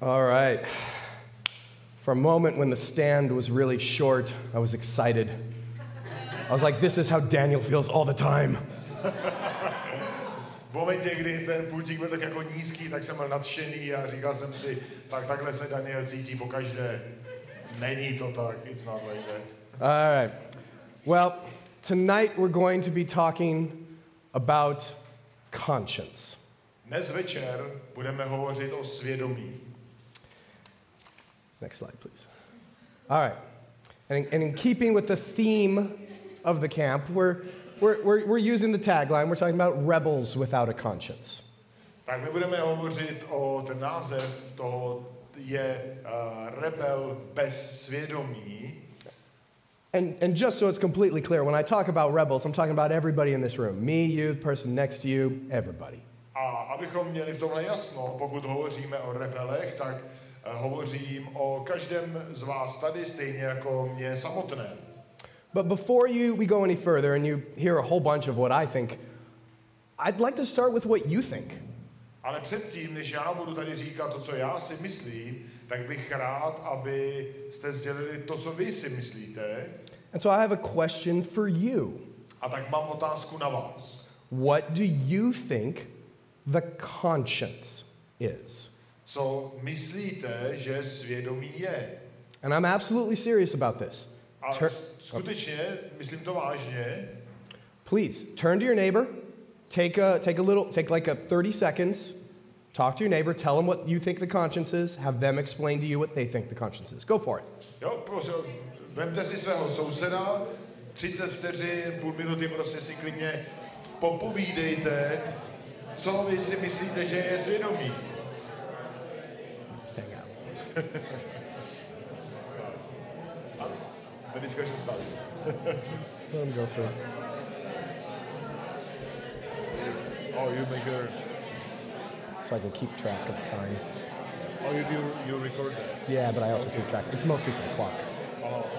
All right. For a moment when the stand was really short, I was excited. I was like, this is how Daniel feels all the time. V momentě, kdy ten pultík byl tak jako nízký, tak jsem byl nadšený a říkal jsem si, tak takhle se Daniel cítí po každé. Není to tak, it's not like that. All right. Well, tonight we're going to be talking about conscience. Dnes večer budeme hovořit o svědomí. Next slide, please. All right. And in, and in keeping with the theme of the camp, we're, we're, we're, we're using the tagline. We're talking about rebels without a conscience. Tak my budeme hovořit o, ten název toho je uh, rebel bez svědomí. And, and just so it's completely clear, when I talk about rebels, I'm talking about everybody in this room me, you, the person next to you, everybody. A abychom měli v tomhle jasno, pokud hovoříme o rebelech, tak hovořím o každém z vás tady, stejně jako mě samotné. But before you, we go any further and you hear a whole bunch of what I think, I'd like to start with what you think. Ale předtím, než já budu tady říkat to, co já si myslím, tak bych rád, aby jste sdělili to, co vy si myslíte. And so I have a question for you. A tak mám otázku na vás. What do you think the conscience is? Co myslíte, že svědomí je? And I'm absolutely serious about this. A Tur- skutečně, myslím to vážně, Please turn to your neighbor, take a, take a little, take like a 30 seconds, talk to your neighbor, tell them what you think the conscience is, have them explain to you what they think the conscience is. Go for it. jo, prosím, vemte si svého souseda, 30 vteřin, půl minuty, prostě si klidně popovídejte, co vy si myslíte, že je svědomí. Just hang out. The discussion starts. Let them go for it. Oh, you measure, So I can keep track of the time. oh, you do, you record that. Yeah, but I also keep track. It's mostly for the clock. Oh.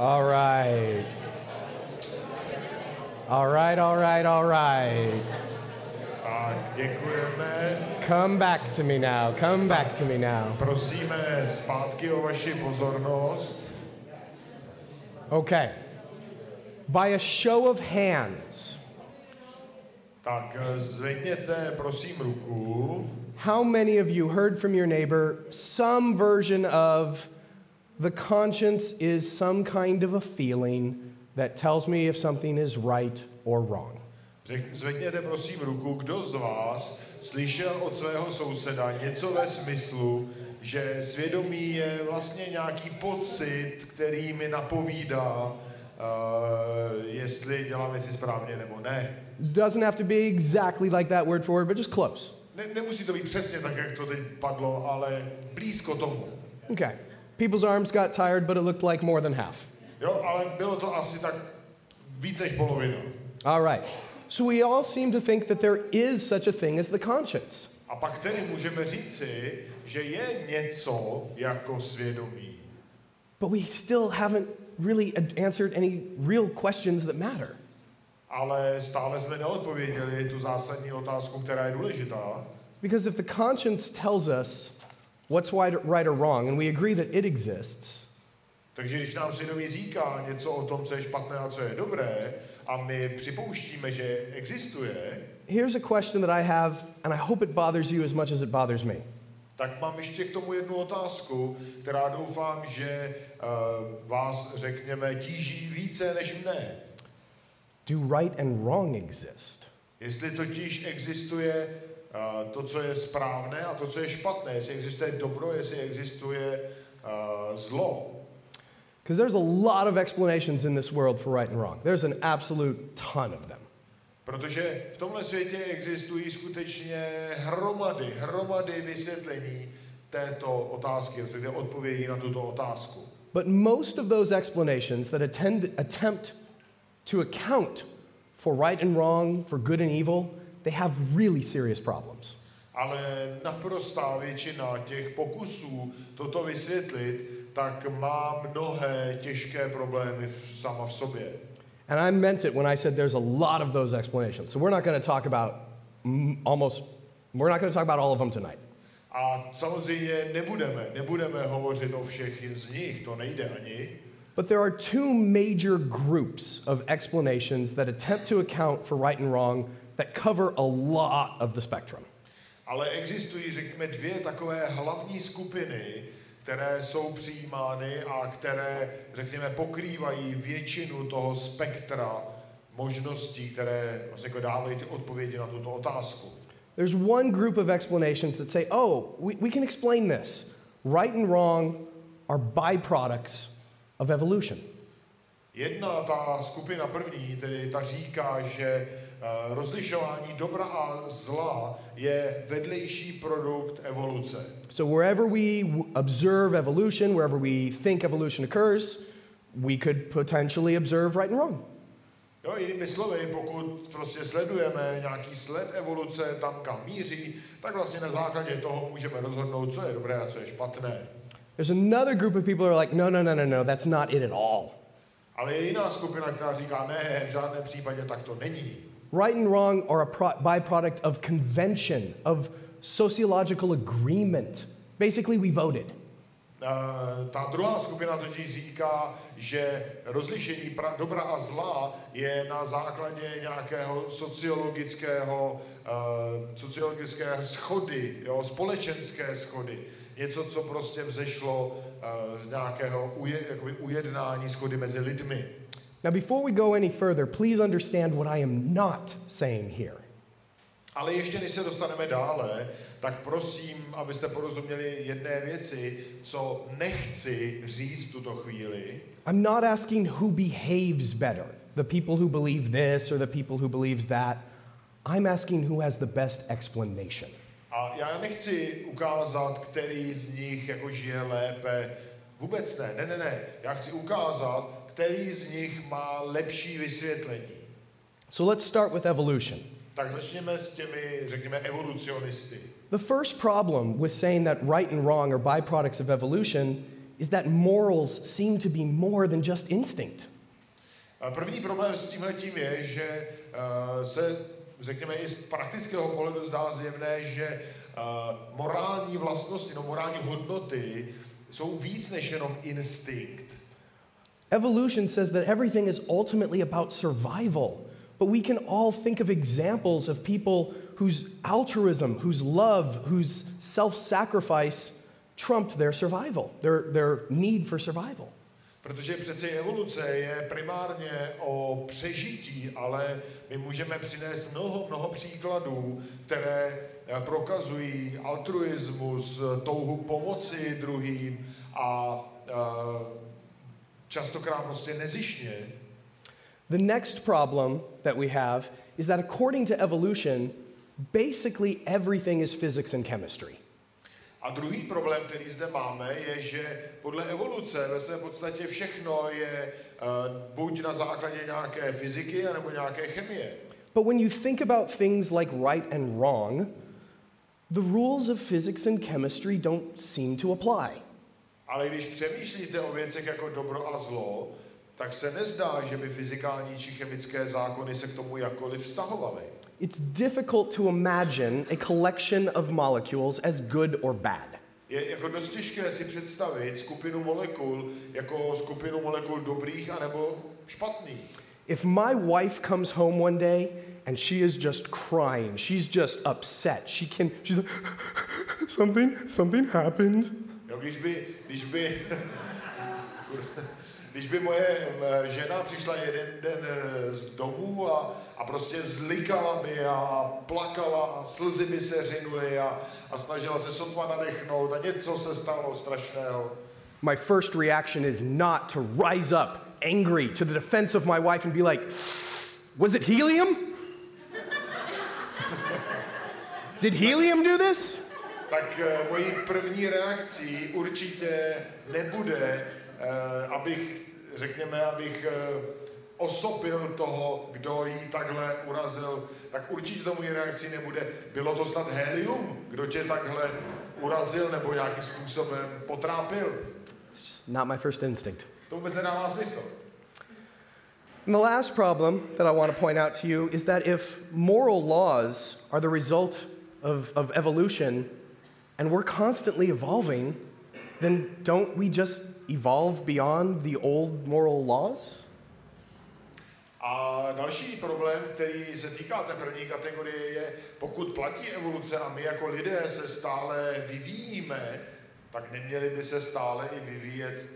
All right. All right, all right, all right. Come back to me now. Come back to me now. Prosíme zpátky o vaši pozornost. Okay. By a show of hands, Tak eh, zvedněte prosím ruku. how many of you heard from your neighbor some version of the conscience is some kind of a feeling that tells me if something is right or wrong? Zvedněte prosím ruku, kdo z vás slyšel od svého souseda něco ve smyslu, že svědomí je vlastně nějaký pocit, který mi napovídá, uh, jestli dělám věci správně nebo ne. Doesn't have to be exactly like that word for word, but just close. ne. Nemusí to být přesně tak, jak to teď padlo, ale blízko tomu. Okay. People's arms got tired, but it looked like more than half. Jo, ale bylo to asi tak víc než polovina. All right. So we all seem to think that there is such a thing as the conscience. A pak tedy můžeme říci, že je něco jako svědomí. But we still haven't really answered any real questions that matter. Ale stále jsme neodpověděli tu zásadní otázku, která je důležitá. Because if the conscience tells us what's right or wrong, and we agree that it exists, Takže když nám svědomí říká něco o tom, co je špatné a co je dobré, a my připouštíme, že existuje, here's a question that I have, and I hope it bothers you as much as it bothers me. tak mám ještě k tomu jednu otázku, která doufám, že uh, vás, řekněme, tíží více než mne. Do right and wrong exist? Jestli totiž existuje to, co je správné a to, co je špatné, jestli existuje dobro, jestli existuje uh, zlo. Because there's a lot of explanations in this world for right and wrong. There's an absolute ton of them. Protože v tomhle světě existují skutečně hromady, hromady vysvětlení této otázky, respektive odpovědí na tuto otázku. But most of those explanations that attend, attempt to account for right and wrong, for good and evil, they have really serious problems. Ale naprostá většina těch pokusů toto vysvětlit tak má mnohé těžké problémy v, sama v sobě. And I meant it when I said there's a lot of those explanations. So we're not going to talk about almost, we're not going to talk about all of them tonight. A samozřejmě nebudeme, nebudeme hovořit o všech z nich, to nejde ani. But there are two major groups of explanations that attempt to account for right and wrong that cover a lot of the spectrum. Ale existují, řekněme, dvě takové hlavní skupiny, které jsou přijímány a které, řekněme, pokrývají většinu toho spektra možností, které vlastně jako dávají ty odpovědi na tuto otázku. There's one group of explanations that say, oh, we, we can explain this. Right and wrong are byproducts of evolution. Jedna ta skupina první, tedy ta říká, že rozlišování dobra a zla je vedlejší produkt evoluce. So wherever we observe evolution, wherever we think evolution occurs, we could potentially observe right and wrong. Jo, jinými slovy, pokud prostě sledujeme nějaký sled evoluce tam, kam míří, tak vlastně na základě toho můžeme rozhodnout, co je dobré a co je špatné. There's another group of people who are like, no, no, no, no, no, that's not it at all. Ale je jiná skupina, která říká, ne, v žádném případě tak to není. Right and wrong are a pro- byproduct of convention, of sociological agreement. Basically, we voted. Eh, Ta druhá skupina totiž říká, že rozlišení dobra a zla je na základě nějakého sociologického, uh, sociologické schody, jo, společenské schody. Něco, co prostě vzešlo uh, z nějakého uje, ujednání schody mezi lidmi. Now, before we go any further, please understand what I am not saying here. Ale ještě než se dostaneme dále, tak prosím, abyste porozuměli jedné věci, co nechci říct tuto chvíli. I'm not asking who behaves better, the people who believe this or the people who believes that. I'm asking who has the best explanation. A já nechci ukázat, který z nich jako žije lépe. Vůbec ne, ne, ne, ne. Já chci ukázat, který z nich má lepší vysvětlení. So let's start with evolution. Tak začněme s těmi, řekněme, evolucionisty. The first problem with saying that right and wrong are byproducts of evolution is that morals seem to be more than just instinct. A První problém s tímhletím je, že uh, se, řekněme, i z praktického pohledu zdá zjevné, že uh, morální vlastnosti, no morální hodnoty jsou víc než jenom instinkt. Evolution says that everything is ultimately about survival, but we can all think of examples of people whose altruism, whose love, whose self sacrifice trumped their survival, their, their need for survival. Protože přece evoluce je primárně o přežití, ale my můžeme přinést mnoho, mnoho příkladů, které eh, prokazují altruismus, touhu pomoci druhým a eh, častokrát prostě nezišně. The next problem that we have is that according to evolution, basically everything is physics and chemistry. A druhý problém, který zde máme, je, že podle evoluce ve své podstatě všechno je uh, buď na základě nějaké fyziky, nebo nějaké chemie. But when you think about things like right and wrong, the rules of physics and chemistry don't seem to apply. Ale když přemýšlíte o věcech jako dobro a zlo, tak se nezdá, že by fyzikální či chemické zákony se k tomu jakkoliv vztahovaly. It's difficult to imagine a collection of molecules as good or bad. Je jako dost těžké si představit skupinu molekul jako skupinu molekul dobrých anebo špatných. If my wife comes home one day and she is just crying, she's just upset, she can, she's like, something, something happened. Jo, když by, když by, když by moje eh, žena přišla jeden den eh, z domu a, a prostě zlikala by a plakala a slzy by se řinuly a, a snažila se sotva nadechnout a něco se stalo strašného. My first reaction is not to rise up angry to the defense of my wife and be like, was it helium? Did helium do this? Tak eh, mojí první reakcí určitě nebude, eh, abych, řekněme, abych eh, osopil toho, kdo jí takhle urazil, tak určitě to mojí reakcí nebude, bylo to snad helium, kdo tě takhle urazil nebo nějakým způsobem potrápil. It's just not my first instinct. To vůbec nedává smysl. And the last problem that I want to point out to you is that if moral laws are the result of, of evolution and we're constantly evolving, then don't we just evolve beyond the old moral laws? A další problém, který se týká té první kategorie, je, pokud platí evoluce a my jako lidé se stále vyvíjíme, tak neměli by se stále i vyvíjet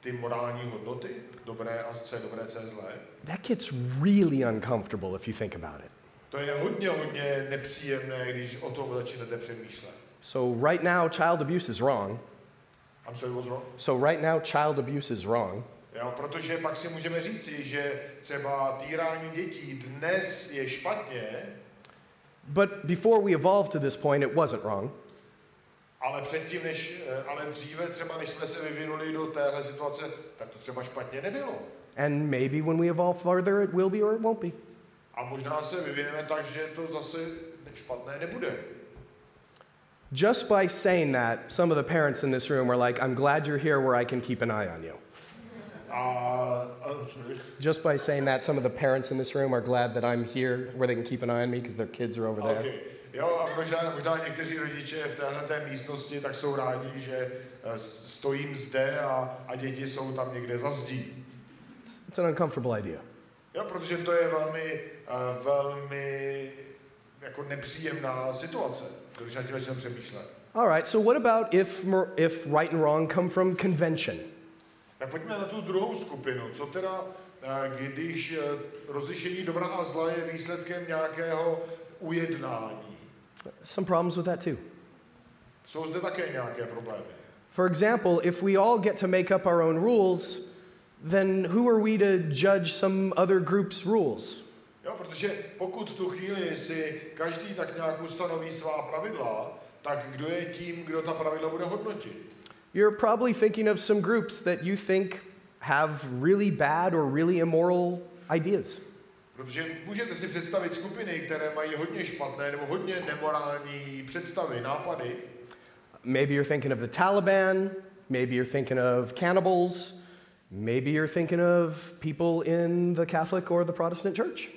ty morální hodnoty, dobré a co je dobré, co je zlé. That gets really uncomfortable if you think about it. To je hodně, hodně nepříjemné, když o tom začnete přemýšlet. So, right now, child abuse is wrong. I'm sorry, what's wrong? So, right now, child abuse is wrong. Jo, protože pak si můžeme říci, že třeba týrání dětí dnes je špatně, But before we evolved to this point, it wasn't wrong. ale předtím, než, eh, ale dříve třeba, než jsme se vyvinuli do téhle situace, tak to třeba špatně nebylo. And maybe when we evolve further, it will be or it won't be. A možná se vyvineme tak, že to zase špatné nebude. Just by saying that, some of the parents in this room are like, I'm glad you're here where I can keep an eye on you. A sorry. Just by saying that, some of the parents in this room are glad that I'm here where they can keep an eye on me because their kids are over there. Okay. Jo, a možná, možná někteří rodiče v téhle místnosti tak jsou rádi, že eh, stojím zde a, a děti jsou tam někde za zdí. It's an uncomfortable idea. Jo, protože to je velmi, uh, velmi jako nepříjemná situace, když tím začneme přemýšlet. All right, so what about if, if right and wrong come from convention? Tak pojďme na tu druhou skupinu. Co teda, uh, když uh, rozlišení dobra a zla je výsledkem nějakého ujednání? Some problems with that too. Jsou zde také nějaké problémy. For example, if we all get to make up our own rules, then who are we to judge some other group's rules? Jo, protože pokud tu chvíli si každý tak nějak ustanoví svá pravidla, tak kdo je tím, kdo ta pravidla bude hodnotit? You're probably thinking of some groups that you think have really bad or really immoral ideas. Protože můžete si představit skupiny, které mají hodně špatné nebo hodně nemorální představy, nápady. Maybe you're thinking of the Taliban, maybe you're thinking of cannibals, maybe you're thinking of people in the Catholic or the Protestant church.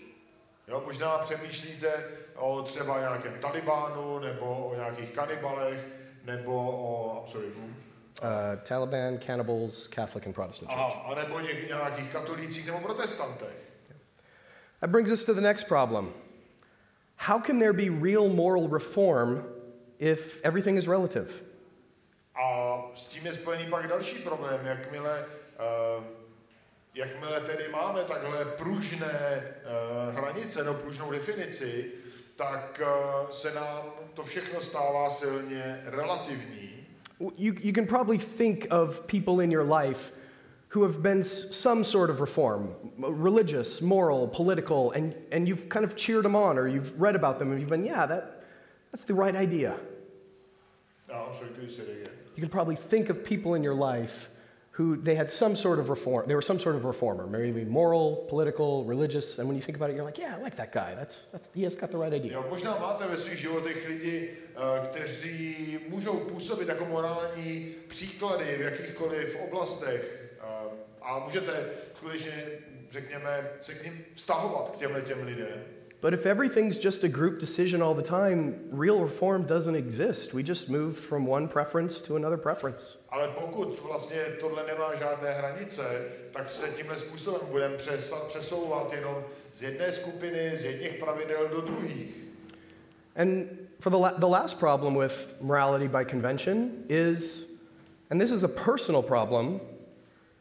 Jo, možná přemýšlíte o třeba nějakém Talibánu, nebo o nějakých kanibalech, nebo o... Sorry? Uh, Taliban, cannibals, Catholic, and Protestant church. Aha, a nebo něk, nějakých katolících nebo protestantech. That brings us to the next problem. How can there be real moral reform if everything is relative? A s tím je spojený pak další problém, jakmile, uh, jakmile tedy máme takhle pružné uh, hranice, no pružnou definici, tak uh, se nám to všechno stává silně relativní. You, you can probably think of people in your life who have been some sort of reform religious, moral, political, and, and you've kind of cheered them on or you've read about them and you've been, yeah, that, that's the right idea. Já I'm sorry? You can probably think of people in your life who they had some sort of reform, they were some sort of reformer, maybe moral, political, religious, and when you think about it, you're like, yeah, I like that guy. That's, that's, he has got the right idea. Možná máte ve svých životech lidi, eh, kteří můžou působit jako morální příklady v jakýchkoliv oblastech eh, a můžete skutečně, řekněme, se k ním vztahovat k těmhle těm lidem. But if everything's just a group decision all the time, real reform doesn't exist. We just move from one preference to another preference. Ale pokud vlastně tohle nemá žádné hranice, tak se tímhle způsobem budeme přesouvat jenom z jedné skupiny, z jedných pravidel do druhých. And for the, la- the last problem with morality by convention is, and this is a personal problem,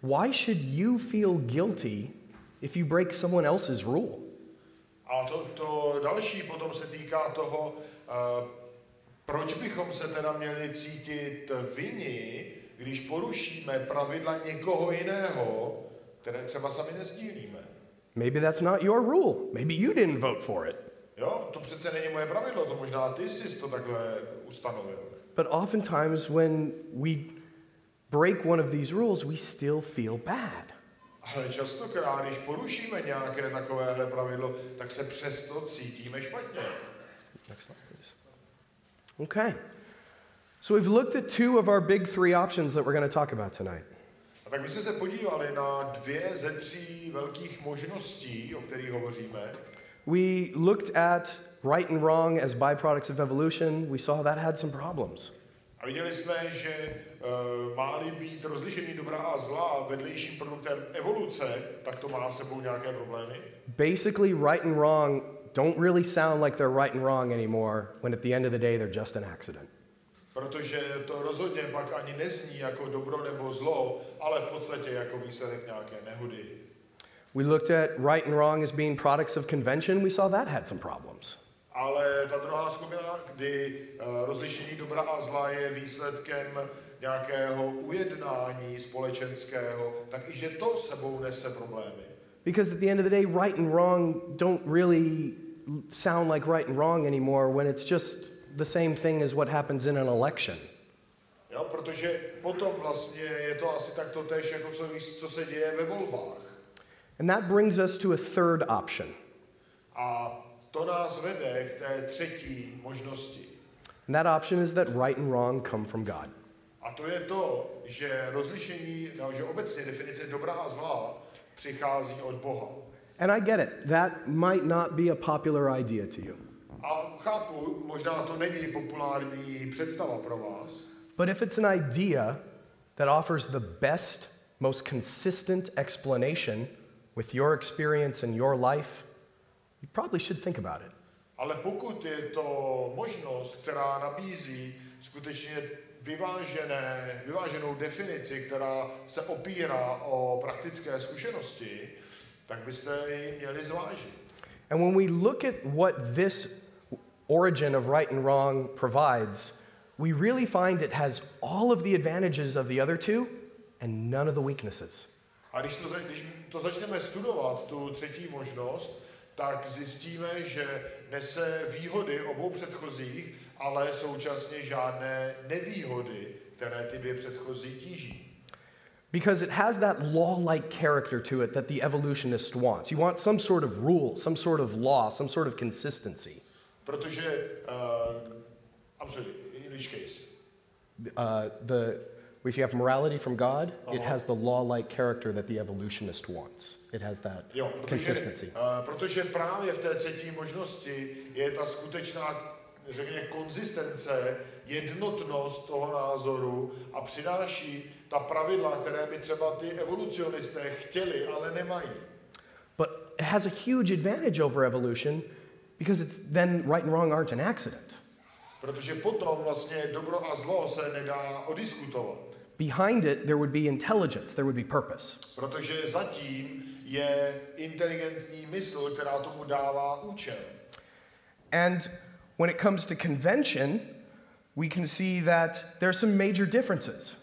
why should you feel guilty if you break someone else's rule? A to, to další potom se týká toho, uh, proč bychom se teda měli cítit vinni, když porušíme pravidla někoho jiného, které třeba sami nezdílíme. Maybe that's not your rule. Maybe you didn't vote for it. Jo, to přece není moje pravidlo, to možná ty jsi to takhle ustanovil. But oftentimes, when we break one of these rules, we still feel bad. Ale častokrát, když porušíme nějaké takovéhle pravidlo, tak se přesto cítíme špatně. Next slide, please. Okay. So we've looked at two of our big three options that we're going to talk about tonight. A tak my jsme se podívali na dvě ze tří velkých možností, o kterých hovoříme. We looked at right and wrong as byproducts of evolution. We saw that had some problems. A viděli jsme, že uh, má-li být rozlišení dobrá a zlá vedlejším produktem evoluce, tak to má sebou nějaké problémy. Basically, right and wrong don't really sound like they're right and wrong anymore when at the end of the day they're just an accident. Protože to rozhodně pak ani nezní jako dobro nebo zlo, ale v podstatě jako výsledek nějaké nehody. We looked at right and wrong as being products of convention. We saw that had some problems. Ale ta druhá skupina, kdy uh, rozlišení dobra a zla je výsledkem nějakého ujednání společenského, tak i že to sebou nese problémy. Because at the end of the day, right and wrong don't really sound like right and wrong anymore when it's just the same thing as what happens in an election. Jo, protože potom vlastně je to asi tak to tež, jako co, co se děje ve volbách. And that brings us to a third option. A to nás vede k té třetí možnosti. And that option is that right and wrong come from God. A to je to, že rozlišení, no, že obecně definice dobrá a zlá přichází od Boha. And I get it. That might not be a popular idea to you. A chápu, možná to není populární představa pro vás, But if it's an idea that offers the best, most consistent explanation with your experience and your life, you probably should think about it. ale pokud je to možnost, která nabízí skutečně vyvážené, vyváženou definici, která se opírá o praktické zkušenosti, tak byste ji měli zvážit. And when we look at what this origin of right and wrong provides, we really find it has all of the advantages of the other two and none of the weaknesses. A když to, když to začneme studovat, tu třetí možnost, tak zjistíme, že nese výhody obou předchozích, ale současně žádné nevýhody, které ty dvě předchozí tíží. Because it has that law like character to it that the evolutionist wants. You want some sort of rule, some sort of law, some sort of consistency. Protože, uh, I'm sorry, in which case? Uh, the, if you have morality from God, it Uh-huh. has the law like character that the evolutionist wants. It has that Jo, protože, consistency. uh, protože právě v té třetí možnosti je ta skutečná, řekněme, konzistence, jednotnost toho názoru a přináší ta pravidla, které by třeba ty evolucionisté chtěli, ale nemají. But it has a huge advantage over evolution because it's then right and wrong aren't an accident. Protože potom vlastně dobro a zlo se nedá odiskutovat. Behind it, there would be intelligence, there would be purpose. Protože zatím je inteligentní mysl, která tomu dává účel. And when it comes to convention, we can see that there are some major differences.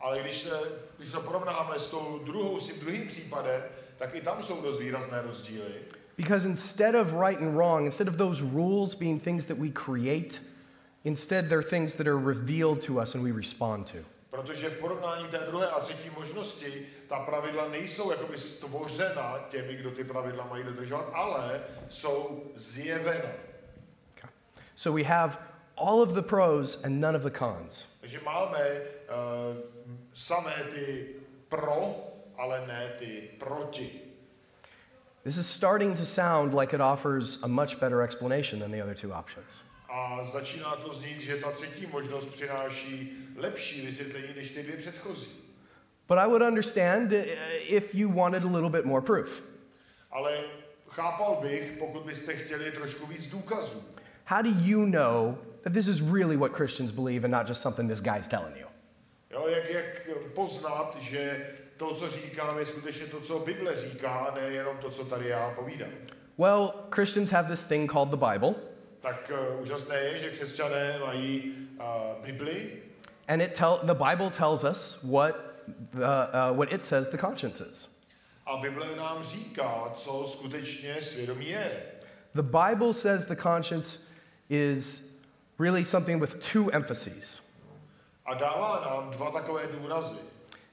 Ale když se, když porovnáme s tou druhou, s tím druhým případem, tak i tam jsou dost výrazné rozdíly. Because instead of right and wrong, instead of those rules being things that we create, instead they're things that are revealed to us and we respond to. Protože v porovnání té druhé a třetí možnosti ta pravidla nejsou jakoby stvořena těmi, kdo ty pravidla mají dodržovat, ale jsou zjevena. Okay. So we have all of the pros and none of the cons. Takže máme uh, samé ty pro, ale ne ty proti. This is starting to sound like it offers a much better explanation than the other two options. A začíná to znít, že ta třetí možnost přináší lepší vysvětlení než ty dvě předchozí. But I would understand if you wanted a little bit more proof. Ale chápal bych, pokud byste chtěli trošku víc důkazů. How do you know that this is really what Christians believe and not just something this guy's telling you? Jo, jak, jak poznat, že to, co říkám, je skutečně to, co Bible říká, a ne jenom to, co tady já povídám. Well, Christians have this thing called the Bible, Tak uh, úžasné je, že křesťané mají uh, Bibli and it tell, the Bible tells us what, the, uh, what it says the conscience is. a Bible nám říká, co skutečně svědomí je. The Bible says the conscience is really something with two emphases. A dává nám dva takové důrazy.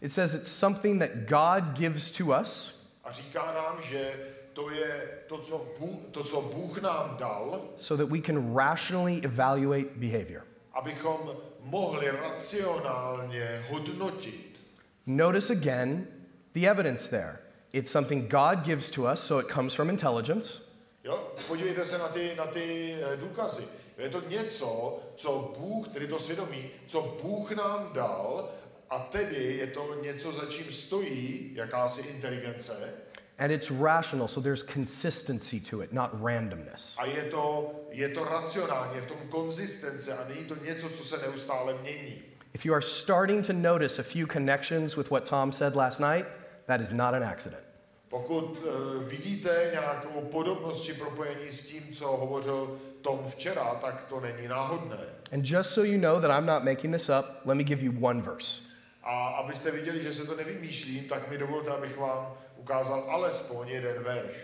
It says it's something that God gives to us A říká nám, že to je to, co Bůh, to, co Bůh nám dal, so that we can rationally evaluate behavior. abychom mohli racionálně hodnotit. Notice again the evidence there. It's something God gives to us, so it comes from intelligence. Jo? Podívejte se na ty, na ty eh, důkazy. Je to něco, co Bůh, tedy to svědomí, co Bůh nám dal, a tedy je to něco, za čím stojí jakási inteligence. And it's rational, so there's consistency to it, not randomness. A je to, je to racionální, je v tom konzistence a není to něco, co se neustále mění. If you are starting to notice a few connections with what Tom said last night, that is not an accident. Pokud uh, vidíte nějakou podobnost či propojení s tím, co hovořil Tom včera, tak to není náhodné. And just so you know that I'm not making this up, let me give you one verse. A abyste viděli, že se to nevymýšlím, tak mi dovolte, abych vám ukázal alespoň jeden verš.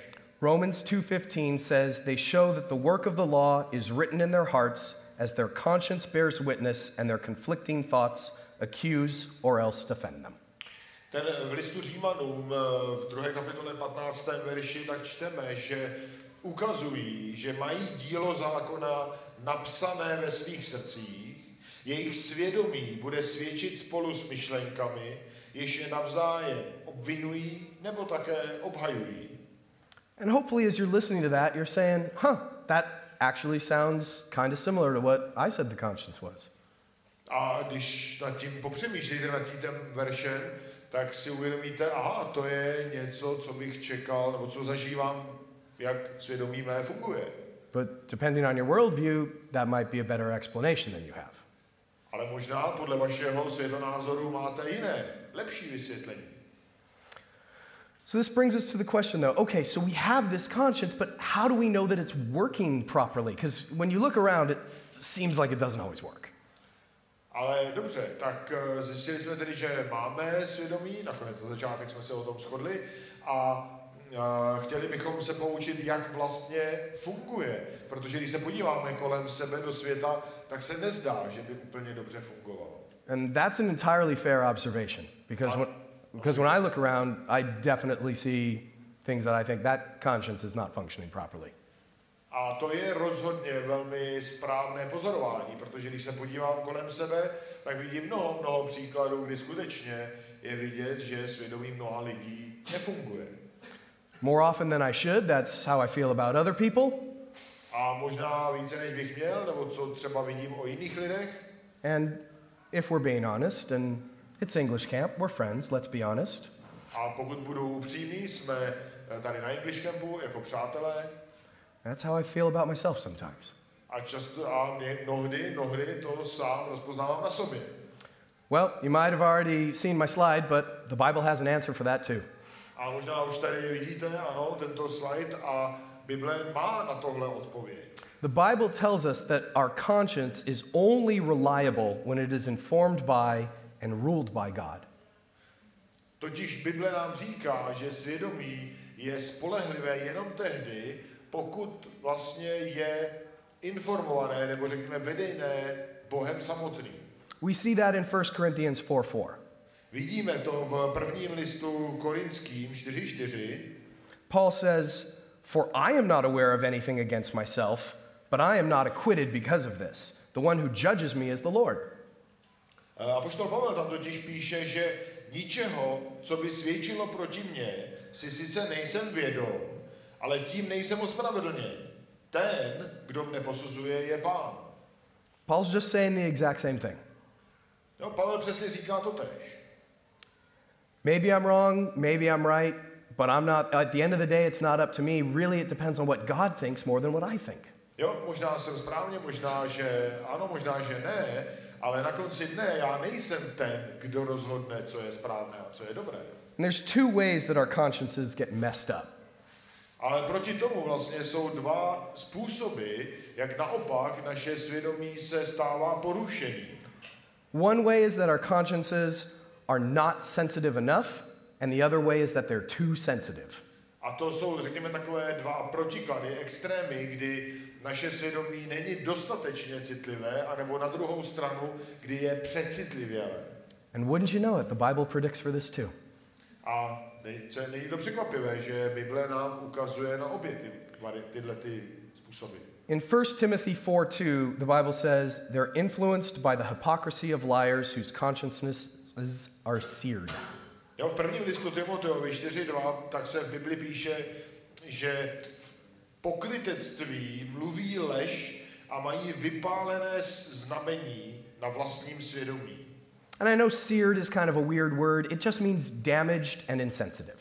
Romans 2:15 says they show that the work of the law is written in their hearts as their conscience bears witness and their conflicting thoughts accuse or else defend them. Ten v listu Římanům eh, v 2. kapitole 15. verši tak čteme, že ukazují, že mají dílo zákona napsané ve svých srdcích, jejich svědomí bude svědčit spolu s myšlenkami, jež je navzájem obvinují nebo také obhajují. And hopefully as you're listening to that, you're saying, "Huh, that actually sounds kind of similar to what I said the conscience was." A když nad tím popřemýšlíte nad tím veršem, tak si uvědomíte, aha, to je něco, co bych čekal, nebo co zažívám, jak svědomí mé funguje. But depending on your worldview, that might be a better explanation than you have. Ale možná podle vašeho světonázoru máte jiné, lepší vysvětlení. So this brings us to the question though okay, so we have this conscience, but how do we know that it's working properly? Because when you look around, it seems like it doesn't always work. Ale dobře, tak eh, zjistili jsme tedy, že máme svědomí, nakonec na začátek jsme se o tom shodli, a uh, chtěli bychom se poučit, jak vlastně funguje. Protože když se podíváme kolem sebe do světa, tak se nezdá, že by úplně dobře fungovalo. And that's an entirely fair observation because when, because when I look around, I definitely see things that I think that conscience is not functioning properly. A to je rozhodně velmi správné pozorování, protože když se podívám kolem sebe, tak vidím mnoho, mnoho příkladů, kdy skutečně je vidět, že svědomí mnoha lidí nefunguje. More often than I should, that's how I feel about other people. A možná více, než bych měl, nebo co třeba vidím o jiných lidech. And if we're being honest, and it's English camp, we're friends, let's be honest. A pokud budu upřímný, jsme eh, tady na English Campu jako přátelé. That's how I feel about myself sometimes. A často a mnohdy, mnohdy to sám rozpoznávám na sobě. Well, you might have already seen my slide, but the Bible has an answer for that too. A možná už tady vidíte, ano, tento slide a Bible má na tohle odpověď. The Bible tells us that our conscience is only reliable when it is informed by and ruled by God. Totiž Bible nám říká, že svědomí je spolehlivé jenom tehdy, pokud vlastně je informované nebo řekněme vedené Bohem samotným. We see that in 1 Corinthians 4:4. Vidíme to v prvním listu Korinským 4.4. Paul says, For I am not aware of anything against myself, but I am not acquitted because of this. The one who judges me is the Lord. A poštol Pavel tam totiž píše, že ničeho, co by svědčilo proti mně, si sice nejsem vědom, ale tím nejsem ospravedlněn. Ten, kdo mne posuzuje, je pán. Paul's just saying the exact same thing. Jo, Pavel přesně říká to tež. Maybe I'm wrong, maybe I'm right, but I'm not, at the end of the day, it's not up to me. Really, it depends on what God thinks more than what I think. Jo, možná jsem správně, možná, že ano, možná, že ne, ale na konci dne já nejsem ten, kdo rozhodne, co je správné a co je dobré. And there's two ways that our consciences get messed up. Ale proti tomu vlastně jsou dva způsoby, jak naopak naše svědomí se stává porušeným. One way is that our consciences are not sensitive enough, and the other way is that they're too sensitive. A to jsou, řekněme, takové dva protiklady, extrémy, kdy naše svědomí není dostatečně citlivé, anebo na druhou stranu, kdy je přecitlivělé. And wouldn't you know it, the Bible predicts for this too. A co je, není to překvapivé, že Bible nám ukazuje na obě ty, tyhle ty způsoby. In 1 Timothy 4 2, the Bible says, they're influenced by the hypocrisy of liars whose consciences are seared. Jo, v prvním listu Timoteovi 4.2, tak se v Bibli píše, že v pokrytectví mluví lež a mají vypálené znamení na vlastním svědomí. And I know seared is kind of a weird word, it just means damaged and insensitive.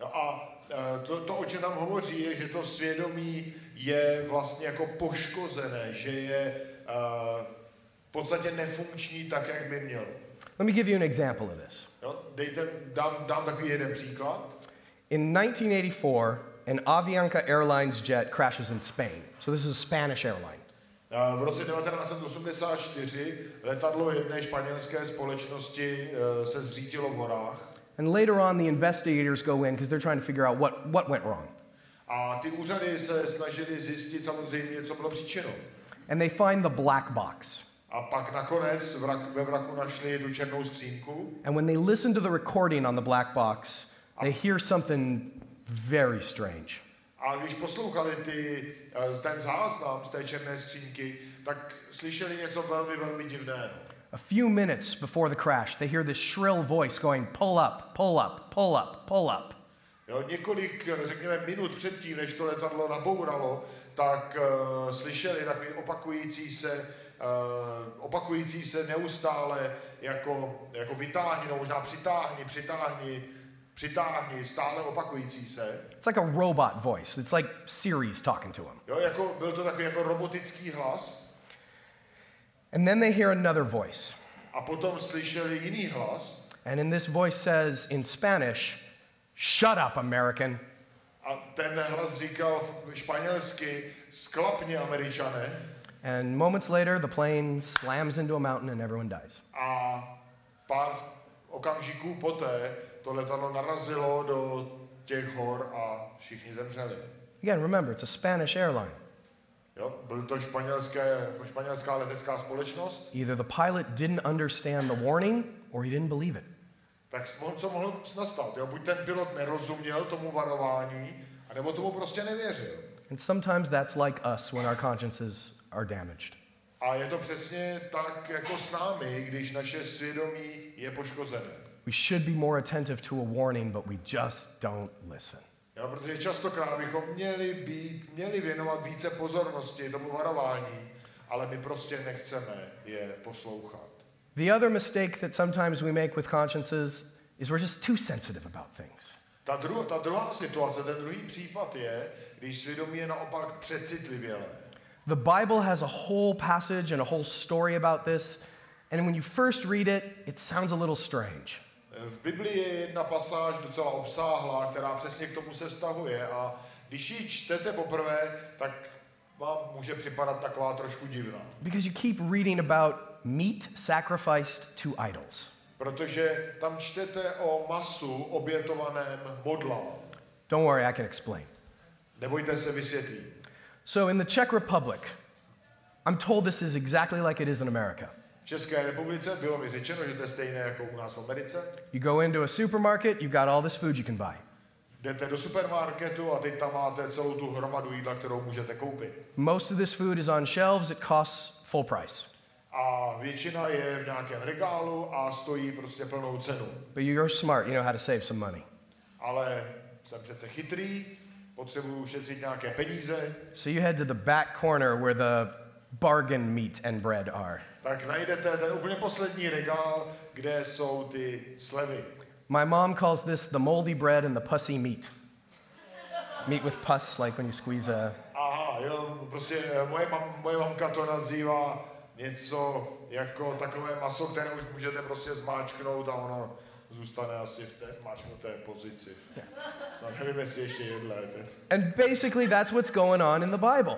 No a e, to, to, o čem nám hovoří, je, že to svědomí je vlastně jako poškozené, že je uh, v podstatě nefunkční tak, jak by mělo. Let me give you an example of this. Jo, dejte, dám, dám takový jeden příklad. In 1984, an Avianca Airlines jet crashes in Spain. So this is a Spanish airline. V roce 1984 letadlo jedné španělské společnosti eh, se zřítilo v horách. And later on, the investigators go in because they're trying to figure out what, what went wrong. A ty úřady se snažili zjistit samozřejmě, co bylo příčinou. And they find the black box. A pak nakonec ve vraku našli tu černou skřínku. And when they listen to the recording on the black box, they hear something very strange. A když poslouchali ty, eh, ten záznam z té černé skřínky, tak slyšeli něco velmi, velmi divného. A few minutes before the crash, they hear this shrill voice going, pull up, pull up, pull up, pull up. Jo, několik, eh, řekněme, minut předtím, než to letadlo nabouralo, tak uh, slyšeli takový opakující se, opakující se neustále jako, jako vytáhni, no možná přitáhni, přitáhni, přitáhni, stále opakující se. It's like a robot voice. It's like Siri's talking to him. Jo, jako, byl to takový jako robotický hlas. And then they hear another voice. A potom slyšeli jiný hlas. And in this voice says in Spanish, Shut up, American. A ten hlas říkal španělsky, sklapně, američané. And moments later, the plane slams into a mountain and everyone dies. A pár okamžiků poté to letadlo narazilo do těch hor a všichni zemřeli. Again, remember, it's a Spanish airline. Jo, byl to španělské, španělská letecká společnost. Either the pilot didn't understand the warning or he didn't believe it. Tak co mohlo nastat? Jo? Buď ten pilot nerozuměl tomu varování, anebo tomu prostě nevěřil. And sometimes that's like us when our consciences are damaged. A je to přesně tak jako s námi, když naše svědomí je poškozené. We should be more attentive to a warning, but we just don't listen. Jo, protože častokrát bychom měli, být, měli věnovat více pozornosti tomu varování, ale my prostě nechceme je poslouchat. The other mistake that sometimes we make with consciences is we're just too sensitive about things. Ta, dru, ta druhá situace, ten druhý případ je, když svědomí je naopak přecitlivělé. The Bible has a whole passage and a whole story about this, and when you first read it, it sounds a little strange. V Biblii je jedna pasáž docela obsáhlá, která přesně k tomu se vztahuje a když ji čtete poprvé, tak vám může připadat taková trošku divná. Because you keep reading about meat sacrificed to idols. Protože tam čtete o masu obětovaném modlám. Don't worry, I can explain. Nebojte se, vysvětlí. So in the Czech Republic, I'm told this is exactly like it is in America. V České republice bylo mi řečeno, že to je stejné jako u nás v Americe. You go into a supermarket, you've got all this food you can buy. Jdete do supermarketu a teď tam máte celou tu hromadu jídla, kterou můžete koupit. Most of this food is on shelves, it costs full price. A většina je v nějakém regálu a stojí prostě plnou cenu. But you're smart, you know how to save some money. Ale jsem přece chytrý, potřebuju ušetřit nějaké peníze. So you head to the back corner where the bargain meat and bread are. Tak najdete ten úplně poslední regál, kde jsou ty slevy. My mom calls this the moldy bread and the pussy meat. Meat with pus, like when you squeeze a. Aha, jo, prostě eh, moje, mam, moje mamka to nazývá něco jako takové maso, které už můžete prostě zmáčknout a ono zůstane asi v té zmáčknuté pozici. No, nevím, jestli ještě jedléte. And basically that's what's going on in the Bible.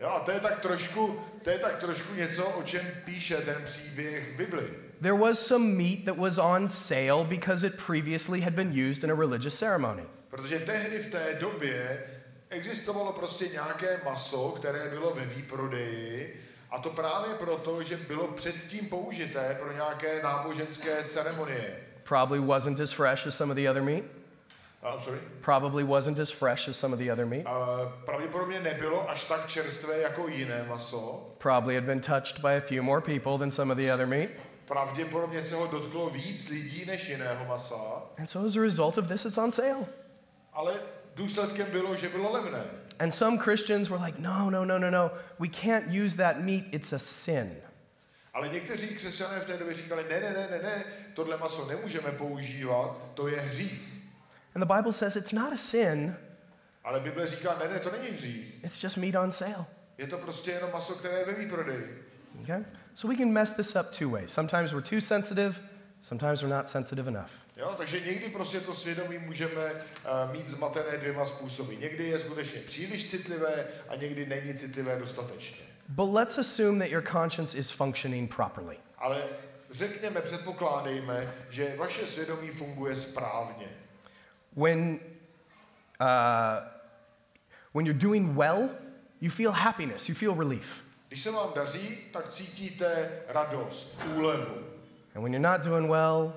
Jo, a to je tak trošku, to je tak trošku něco, o čem píše ten příběh v Bibli. There was some meat that was on sale because it previously had been used in a religious ceremony. Protože tehdy v té době existovalo prostě nějaké maso, které bylo ve výprodeji a to právě proto, že bylo předtím použité pro nějaké náboženské ceremonie. Probably wasn't as fresh as some of the other meat. Uh, sorry. Probably wasn't as fresh as some of the other meat. Uh, pravděpodobně nebylo až tak čerstvé jako jiné maso. Probably had been touched by a few more people than some of the other meat. Pravděpodobně se ho dotklo víc lidí než jiného masa, And so as a result of this, it's on sale. ale důsledkem bylo, že bylo levné. And some Christians were like, no, no, no, no, no. We can't use that meat. It's a sin. Ale někteří křesťané v té době říkali, ne, ne, ne, ne, ne, tohle maso nemůžeme používat, to je hřích. And the Bible says it's not a sin, Ale Bible říká, ne, ne, to není hřích. it's just meat on sale. Je to prostě jenom maso, které je ve výprodeji. Okay? So we can mess this up two ways. Sometimes we're too sensitive, sometimes we're not sensitive enough. Jo, takže někdy prostě to svědomí můžeme uh, mít zmatené dvěma způsoby. Někdy je skutečně příliš citlivé a někdy není citlivé dostatečně. But let's assume that your conscience is functioning properly. Ale řekněme, předpokládejme, že vaše svědomí funguje správně. When, uh, when you're doing well, you feel happiness, you feel relief. Když se vám daří, tak cítíte radost, úlevu. And when you're not doing well,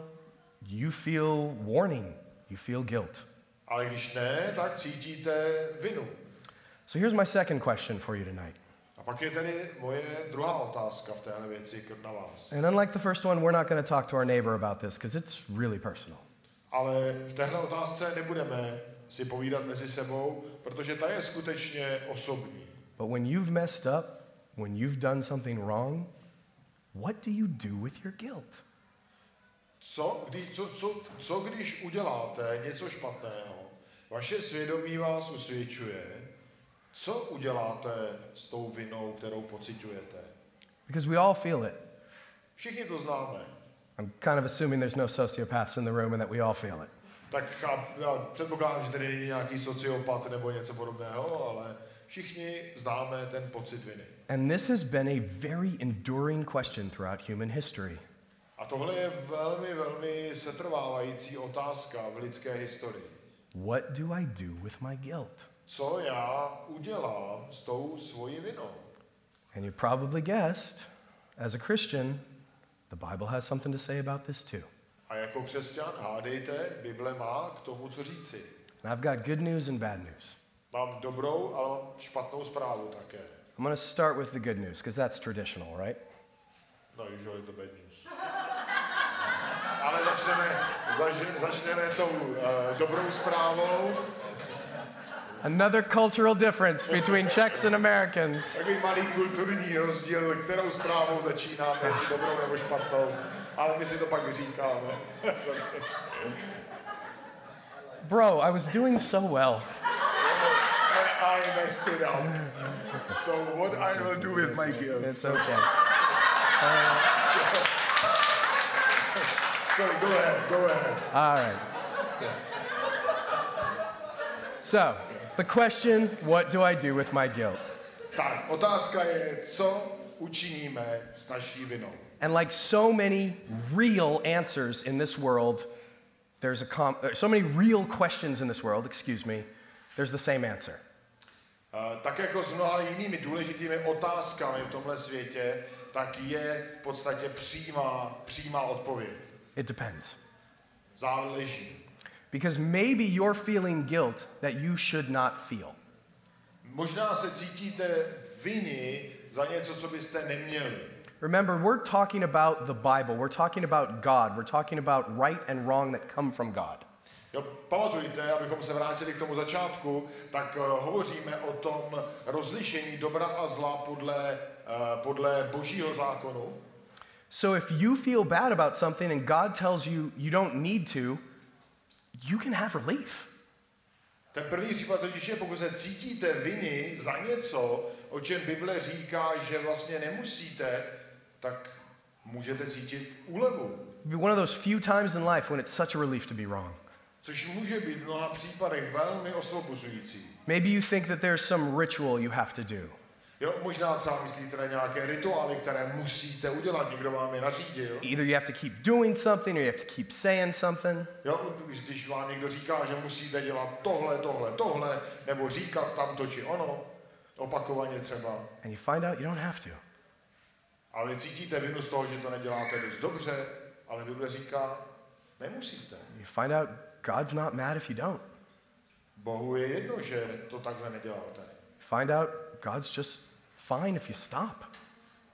you feel warning, you feel guilt. Ale když ne, tak cítíte vinu. So here's my second question for you tonight. Pak je tedy moje druhá otázka v téhle věci na vás. And unlike the first one, we're not going to talk to our neighbor about this because it's really personal. Ale v téhle otázce nebudeme si povídat mezi sebou, protože ta je skutečně osobní. But when you've messed up, when you've done something wrong, what do you do with your guilt? Co, kdy, co, co, co když uděláte něco špatného, vaše svědomí vás usvědčuje, co uděláte s tou vinou, kterou pocitujete? Because we all feel it. Všichni to známe. I'm kind of assuming there's no sociopaths in the room and that we all feel it. Tak já předpokládám, že tady není nějaký sociopat nebo něco podobného, ale všichni známe ten pocit viny. And this has been a very enduring question throughout human history. A tohle je velmi, velmi setrvávající otázka v lidské historii. What do I do with my guilt? Co já udělám s tou svojí vinou? And you probably guessed, as a Christian, the Bible has something to say about this too. A jako křesťan, hádejte, Bible má k tomu, co říci. And I've got good news and bad news. Mám dobrou, ale špatnou zprávu také. I'm going to start with the good news because that's traditional, right? No, usually the bad news. Ale začneme, zač, začneme tou uh, dobrou zprávou. Another cultural difference between Czechs and Americans. Takový malý kulturní rozdíl, kterou zprávou začínáme, jestli dobrou nebo špatnou. Ale my si to pak vyříkáme. Bro, I was doing so well. I messed it up. So what I will do with my guilt? It's okay. So go ahead, go ahead. All right. So, the question what do I do with my guilt? Tak, otázka je, co učiníme s naší vinou. And like so many real answers in this world, there's a com- uh, so many real questions in this world, excuse me, there's the same answer. Uh, tak jako s mnoha jinými důležitými otázkami v tomhle světě, tak je v podstatě přímá, přímá odpověď. It depends. Záleží. Because maybe you're feeling guilt that you should not feel. Možná se cítíte viny za něco, co byste neměli. Remember, we're talking about the Bible. We're talking about God. We're talking about right and wrong that come from God. Jo, pamatujte, abychom se vrátili k tomu začátku, tak uh, hovoříme o tom rozlišení dobra a zla podle, uh, podle božího zákonu. So if you feel bad about something and God tells you you don't need to, you can have relief. Ten první případ totiž je, pokud se cítíte viny za něco, o čem Bible říká, že vlastně nemusíte, tak můžete cítit úlevu. Be one of those few times in life when it's such a relief to be wrong. Což může být v mnoha případech velmi osvobozující. Maybe you think that there's some ritual you have to do. Jo, možná třeba myslíte na nějaké rituály, které musíte udělat, někdo vám je nařídil. Either you have to keep doing something or you have to keep saying something. Jo, když- vám někdo říká, že musíte dělat tohle, tohle, tohle, nebo říkat tamto či ono, opakovaně třeba, And you find out you don't have to. ale cítíte vinu z toho, že to neděláte dost dobře, ale Bible říká, nemusíte. You find out God's not mad if you don't. Bohu je jedno, že to takhle neděláte. Find out God's just fine if you stop.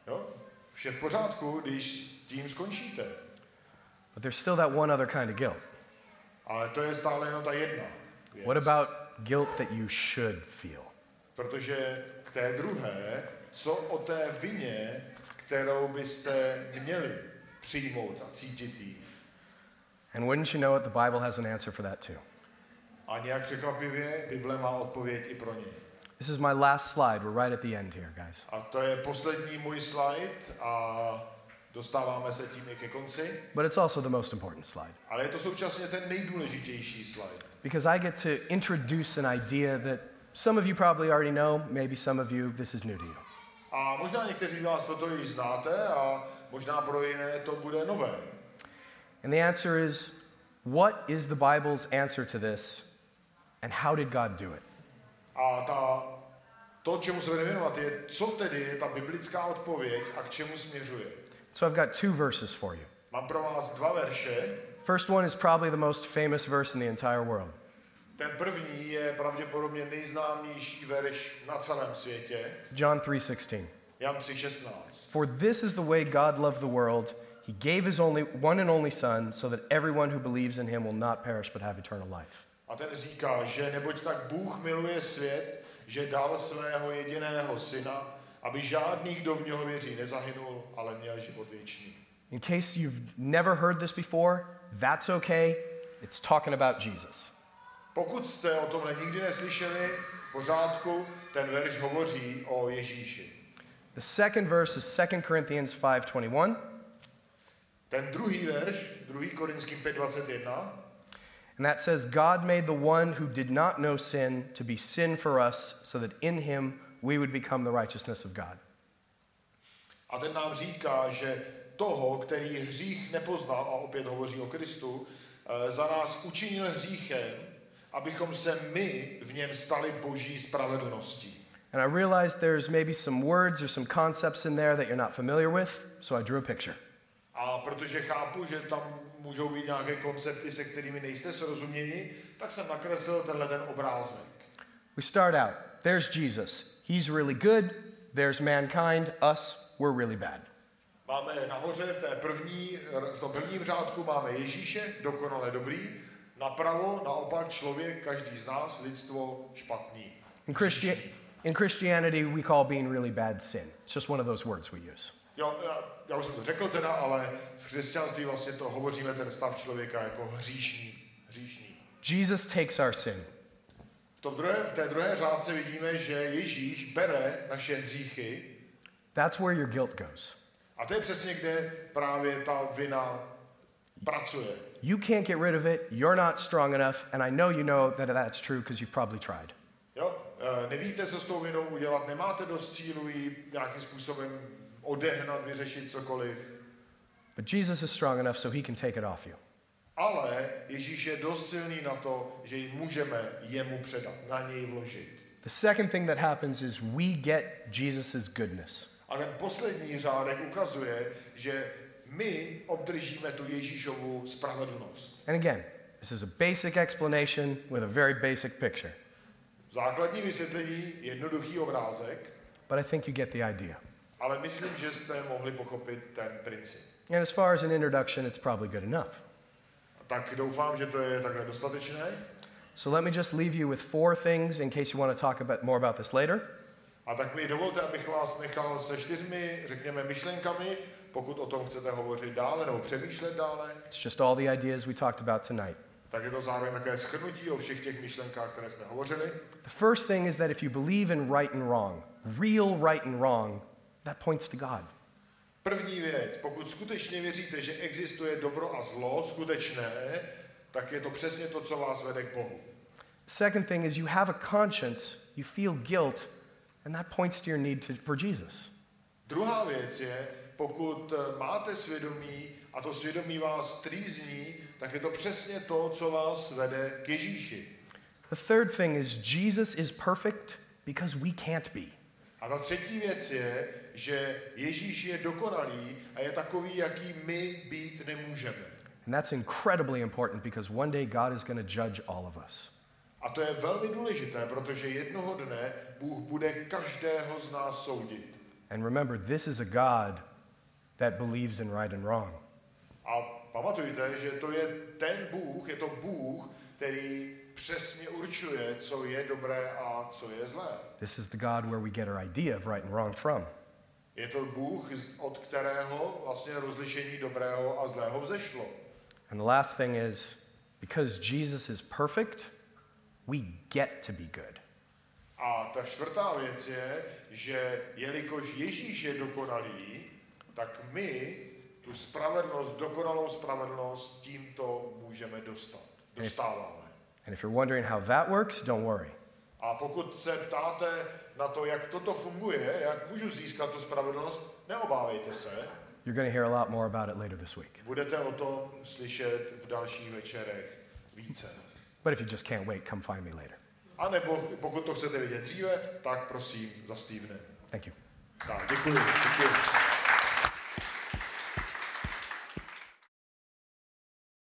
Jo? Vše v pořádku, když tím skončíte. But there's still that one other kind of guilt. Ale to je stále jenom ta jedna věc. What about guilt that you should feel? Protože k té druhé, co o té vině, kterou byste měli přijmout a cítit jí. And wouldn't you know it, the Bible has an answer for that too. A nějak překvapivě, Bible má odpověď i pro ně. This is my last slide. We're right at the end here, guys. A to je poslední můj slide a dostáváme se tím i ke konci. But it's also the most important slide Ale je to současně ten nejdůležitější slide. because I get to introduce an idea that some of you probably already know, maybe some of you, this is new to you. A možná někteří z vás toto již znáte a možná pro jiné to bude nové. And the answer is what is the Bible's answer to this and how did God do it? A ta, to, čemu se budeme věnovat, je, co tedy je ta biblická odpověď a k čemu směřuje. So I've got two verses for you. Mám pro vás dva verše. First one is probably the most famous verse in the entire world. Ten první je pravděpodobně nejznámější verš na celém světě. John 3:16. Jan 3.16. For this is the way God loved the world. He gave his only one and only son so that everyone who believes in him will not perish but have eternal life. A ten říká, že neboť tak Bůh miluje svět, že dal svého jediného syna, aby žádný, kdo v něho věří, nezahynul, ale měl život věčný. In case you've never heard this before, that's okay. It's talking about Jesus. Pokud jste o tomhle nikdy neslyšeli, pořádku, ten verš hovoří o Ježíši. The second verse is 2 Corinthians 5:21. Ten druhý verš, 2. Korinským 5.21, And that says, God made the one who did not know sin to be sin for us, so that in him we would become the righteousness of God. a ten nám říká, že toho, který hřích nepoznal, a opět hovoří o Kristu, eh, za nás učinil hříchem, abychom se my v něm stali boží spravedlností. And I realized there's maybe some words or some concepts in there that you're not familiar with, so I drew a picture. A protože chápu, že tam můžou být nějaké koncepty, se kterými nejste srozuměni, tak jsem nakreslil tenhle ten obrázek. We start out. There's Jesus. He's really good. There's mankind. Us, we're really bad. Máme nahoře v, té první, v tom prvním řádku máme Ježíše, dokonale dobrý, napravo naopak člověk, každý z nás, lidstvo špatný. In, Christi- in Christianity, we call being really bad sin. It's just one of those words we use. Jo, já, já už jsem to řekl teda, ale v křesťanství vlastně to hovoříme ten stav člověka jako hříšný. hříšný. Jesus takes our sin. V, tom druhé, v té druhé řádce vidíme, že Ježíš bere naše hříchy That's where your guilt goes. a to je přesně, kde právě ta vina pracuje. You can't get rid of it. You're not strong enough. And I know you know that that's true because you've probably tried. Jo? E, Nevíte, co s tou vinou udělat, nemáte dost cílu ji nějakým způsobem odehnat, vyřešit cokoliv. But Jesus is strong enough so he can take it off you. Ale Ježíš je dost silný na to, že ji můžeme jemu předat, na něj vložit. The second thing that happens is we get Jesus' goodness. A ten poslední řádek ukazuje, že my obdržíme tu Ježíšovu spravedlnost. And again, this is a basic explanation with a very basic picture. Základní vysvětlení, jednoduchý obrázek, But I think you get the idea. Ale myslím, že jste mohli pochopit ten princip. And as far as an introduction, it's probably good enough. Tak doufám, že to je takhle dostatečné. So let me just leave you with four things in case you want to talk about, more about this later. A tak mi dovolte, abych vás nechal se čtyřmi, řekněme, myšlenkami, pokud o tom chcete hovořit dále nebo přemýšlet dále, It's just all the ideas we talked about tonight. tak je to zároveň také schrnutí o všech těch myšlenkách, které jsme hovořili. The first thing is that if you believe in right and wrong, real right and wrong, that points to God. První věc, pokud skutečně věříte, že existuje dobro a zlo, skutečné, tak je to přesně to, co vás vede k Bohu. Second thing is you have a conscience, you feel guilt, and that points to your need to, for Jesus. Druhá věc je, pokud eh, máte svědomí a to svědomí vás trýzní, tak je to přesně to, co vás vede k Ježíši. The third thing is Jesus is perfect because we can't be. A ta třetí věc je, že Ježíš je dokonalý a je takový, jaký my být nemůžeme. And that's incredibly important because one day God is going to judge all of us. A to je velmi důležité, protože jednoho dne Bůh bude každého z nás soudit. And remember, this is a God that believes in right and wrong. A pamatujte, že to je ten Bůh, je to Bůh, který přesně určuje, co je dobré a co je zlé. This is the God where we get our idea of right and wrong from. Je to Bůh, od kterého vlastně rozlišení dobrého a zlého vzešlo. And the last thing is because Jesus is perfect, we get to be good. A ta čtvrtá věc je, že jelikož Ježíš je dokonalý, tak my tu spravedlnost, dokonalou spravedlnost tímto můžeme dostat. Dostáváme. And if you're wondering how that works, don't worry. A pokud se ptáte na to, jak toto funguje, jak můžu získat tu spravedlnost, neobávejte se. You're going to hear a lot more about it later this week. Budete o tom slyšet v dalších večerech více. But if you just can't wait, come find me later. A nebo pokud to chcete vidět dříve, tak prosím za Stevenem. Thank you. Tak, děkuji. děkuji.